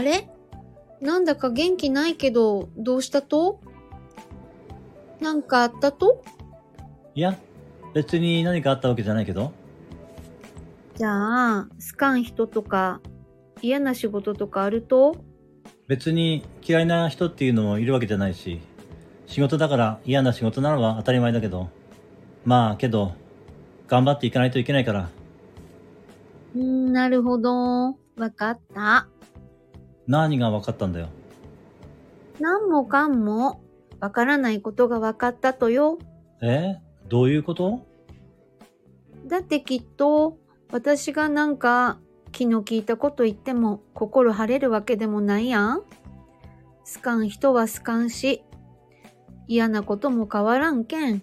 あれ？なんだか元気ないけど、どうしたと？なんかあったと？いや、別に何かあったわけじゃないけど。じゃあ、好かん人とか、嫌な仕事とかあると？別に嫌いな人っていうのもいるわけじゃないし、仕事だから嫌な仕事なのは当たり前だけど、まあけど、頑張っていかないといけないから、うーん、なるほど。わかった。何が分かったんだよ？なんもかんも、わからないことがわかったとよ。え？どういうこと？だってきっと、私がなんか、気の利いたこと言っても心晴れるわけでもないやん。好かん人は好かんし、嫌なことも変わらんけん。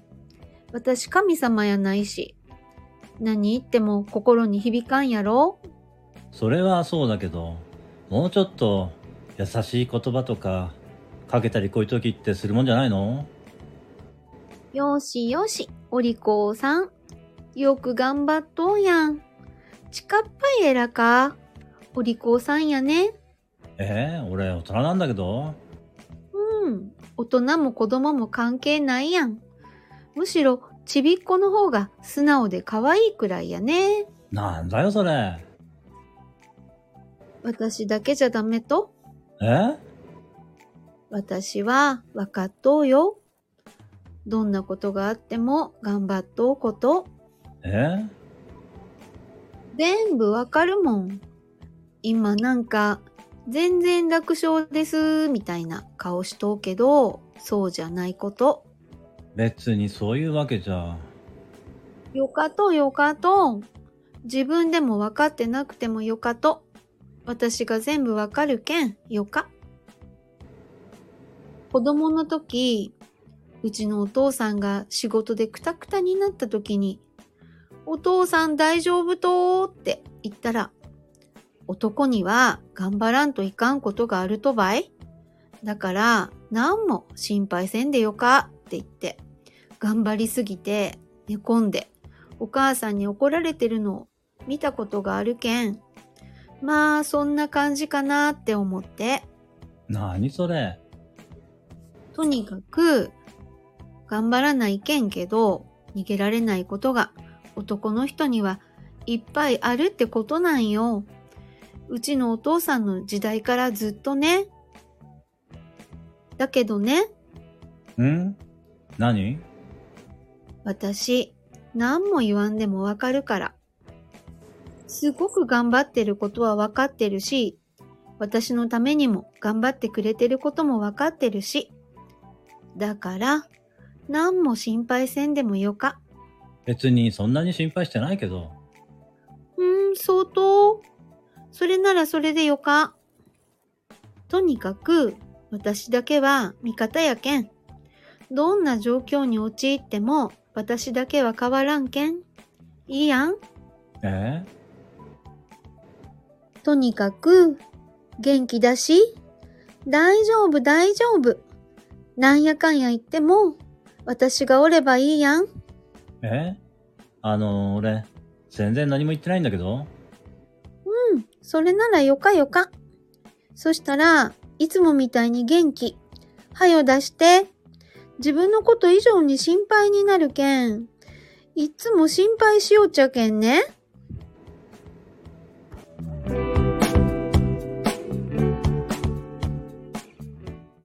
私神様やないし、何言っても心に響かんやろそれはそうだけど、もうちょっと優しい言葉とか、かけたりこういう時ってするもんじゃないの？よしよし、お利口さん。よく頑張っとうやん。ちかっぱいえらか？お利口さんやね。えー、俺大人なんだけど。うん。大人も子供も関係ないやん。むしろ、ちびっこの方が素直で可愛いくらいやね。なんだよそれ。私だけじゃダメと？え？私は分かっとうよ。どんなことがあっても頑張っとうこと。え？全部わかるもん。今なんか、全然楽勝です、みたいな顔しとうけど、そうじゃないこと。別にそういうわけじゃ。よかとよかと。自分でも分かってなくてもよかと。私が全部わかるけん、よか。子供の時、うちのお父さんが仕事でクタクタになった時に、お父さん大丈夫とーって言ったら、男には頑張らんといかんことがあるとばい。だから、何も心配せんでよかって言って、頑張りすぎて寝込んで、お母さんに怒られてるのを見たことがあるけん。まあ、そんな感じかなって思って、なにそれ？とにかく、頑張らないけんけど、逃げられないことが男の人にはいっぱいあるってことなんよ。うちのお父さんの時代からずっとね。だけどね、ん？何？私、何も言わんでもわかるから。すごく頑張ってることはわかってるし、私のためにも頑張ってくれてることもわかってるし。だから、何も心配せんでもよか。別にそんなに心配してないけど。うーん、相当。それならそれでよか。とにかく、私だけは味方やけん。どんな状況に陥っても、私だけは変わらんけん。いいやん。え？とにかく、元気だし、大丈夫大丈夫。なんやかんや言っても、私がおればいいやん。え？あの、俺、全然何も言ってないんだけど。うん、それならよかよか。そしたらいつもみたいに元気。はよ出して。自分のこと以上に心配になるけん。いつも心配しようちゃけんね。